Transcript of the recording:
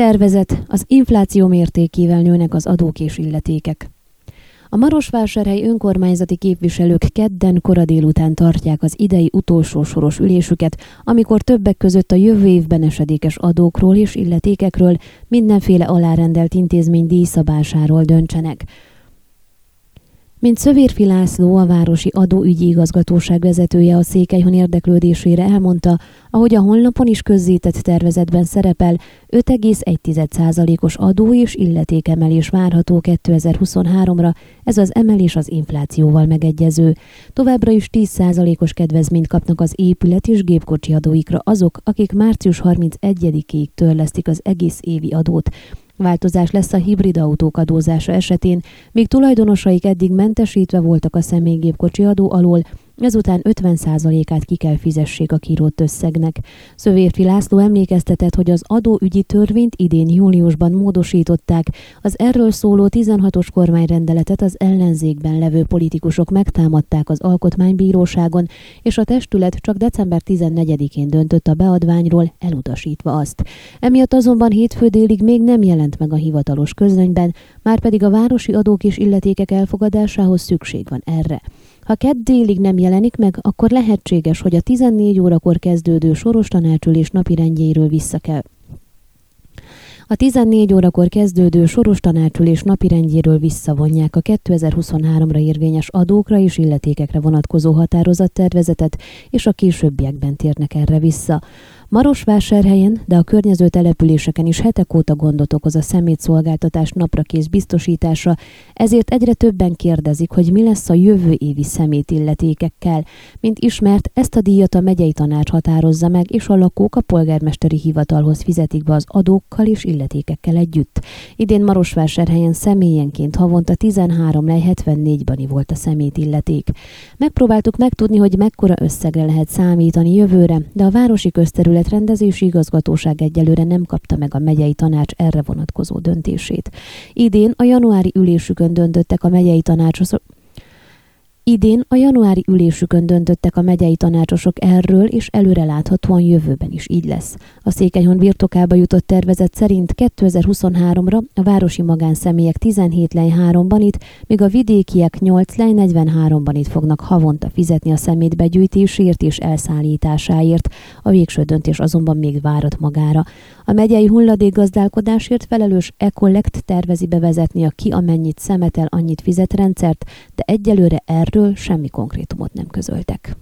Tervezet, az infláció mértékével nőnek az adók és illetékek. A Marosvásárhely önkormányzati képviselők kedden kora délután tartják az idei utolsó soros ülésüket, amikor többek között a jövő évben esedékes adókról és illetékekről, mindenféle alárendelt intézmény díjszabásáról döntsenek. Mint Szövérfi László, a Városi Adóügyi Igazgatóság vezetője a Székelyhon érdeklődésére elmondta, ahogy a honlapon is közzétett tervezetben szerepel, 5,1%-os adó és illetékemelés várható 2023-ra, ez az emelés az inflációval megegyező. Továbbra is 10%-os kedvezményt kapnak az épület és gépkocsi adóikra azok, akik március 31-ig törlesztik az egész évi adót. Változás lesz a hibrid autók adózása esetén, míg tulajdonosaik eddig mentesítve voltak a személygépkocsi adó alól, ezután 50%-át ki kell fizessék a kírott összegnek. Szövérfi László emlékeztetett, hogy az adóügyi törvényt idén júliusban módosították, az erről szóló 16-os kormányrendeletet az ellenzékben levő politikusok megtámadták az alkotmánybíróságon, és a testület csak december 14-én döntött a beadványról, elutasítva azt. Emiatt azonban hétfő délig még nem jelent meg a hivatalos közönyben, már pedig a városi adók és illetékek elfogadásához szükség van erre. Ha kedd délig nem jelenik meg, akkor lehetséges, hogy a 14 órakor kezdődő soros tanácsülés napirendjéről vissza kell a 14 órakor kezdődő soros tanácsülés napirendjéről visszavonják a 2023-ra érvényes adókra és illetékekre vonatkozó határozattervezetet, és a későbbiekben térnek erre vissza. Marosvásárhelyen, de a környező településeken is hetek óta gondot okoz a szemétszolgáltatás naprakész biztosítása, ezért egyre többen kérdezik, hogy mi lesz a jövő évi szemétilletékekkel. Mint ismert, ezt a díjat a megyei tanács határozza meg, és a lakók a polgármesteri hivatalhoz fizetik be az adókkal és illetékekkel együtt. Idén Marosvásárhelyen személyenként havonta 13 lej 74 bani volt a szemétilleték. Megpróbáltuk megtudni, hogy mekkora összegre lehet számítani jövőre, de a városi közterület területrendezési igazgatóság egyelőre nem kapta meg a megyei tanács erre vonatkozó döntését. Idén a januári ülésükön döntöttek a megyei tanácsosok, Idén a januári ülésükön döntöttek a megyei tanácsosok erről, és előreláthatóan jövőben is így lesz. A Székelyhon birtokába jutott tervezet szerint 2023-ra a városi magánszemélyek 17 lej 3 itt, míg a vidékiek 8 lej 43 itt fognak havonta fizetni a szemétbegyűjtésért és elszállításáért. A végső döntés azonban még várat magára. A megyei hulladékgazdálkodásért felelős Ecollect tervezi bevezetni a ki amennyit szemetel, annyit fizet rendszert, de egyelőre erről semmi konkrétumot nem közöltek.